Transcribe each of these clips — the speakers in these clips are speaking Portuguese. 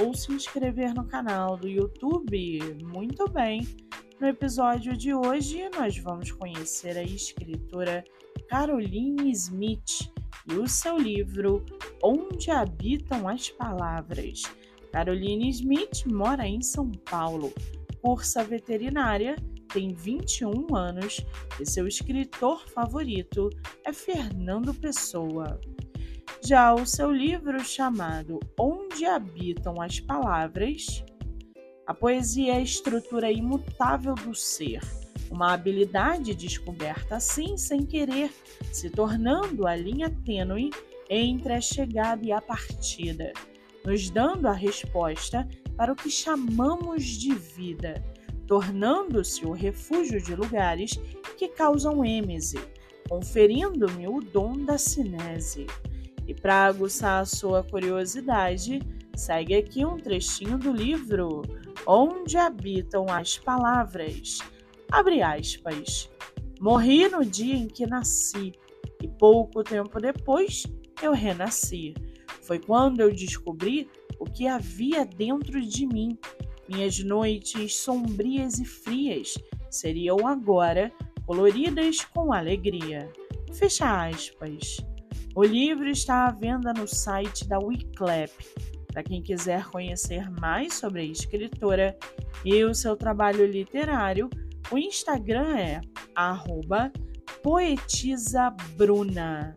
ou se inscrever no canal do YouTube. Muito bem! No episódio de hoje, nós vamos conhecer a escritora Caroline Smith e o seu livro Onde Habitam as Palavras. Caroline Smith mora em São Paulo, cursa veterinária, tem 21 anos e seu escritor favorito é Fernando Pessoa. Já o seu livro chamado Onde Habitam as Palavras, a poesia é a estrutura imutável do ser, uma habilidade descoberta assim sem querer, se tornando a linha tênue entre a chegada e a partida, nos dando a resposta para o que chamamos de vida, tornando-se o refúgio de lugares que causam êmese, conferindo-me o dom da cinese. E para aguçar a sua curiosidade, segue aqui um trechinho do livro Onde Habitam as Palavras. Abre aspas. Morri no dia em que nasci e pouco tempo depois eu renasci. Foi quando eu descobri o que havia dentro de mim. Minhas noites sombrias e frias seriam agora coloridas com alegria. Fecha aspas. O livro está à venda no site da Wiclap. Para quem quiser conhecer mais sobre a escritora e o seu trabalho literário, o Instagram é poetizabruna.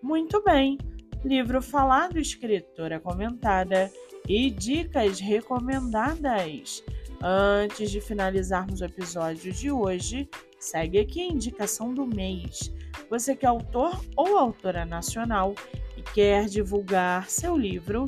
Muito bem, livro falado, escritora comentada e dicas recomendadas. Antes de finalizarmos o episódio de hoje, segue aqui a indicação do mês. Você que é autor ou autora nacional e quer divulgar seu livro,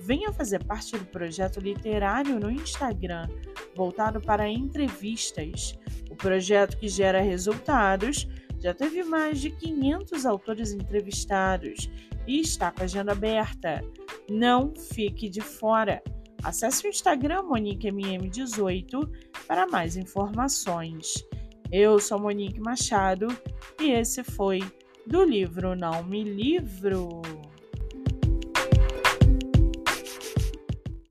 venha fazer parte do projeto literário no Instagram, voltado para entrevistas. O projeto que gera resultados já teve mais de 500 autores entrevistados e está com a agenda aberta. Não fique de fora. Acesse o Instagram MoniqueMM18 para mais informações. Eu sou Monique Machado e esse foi do livro Não Me Livro.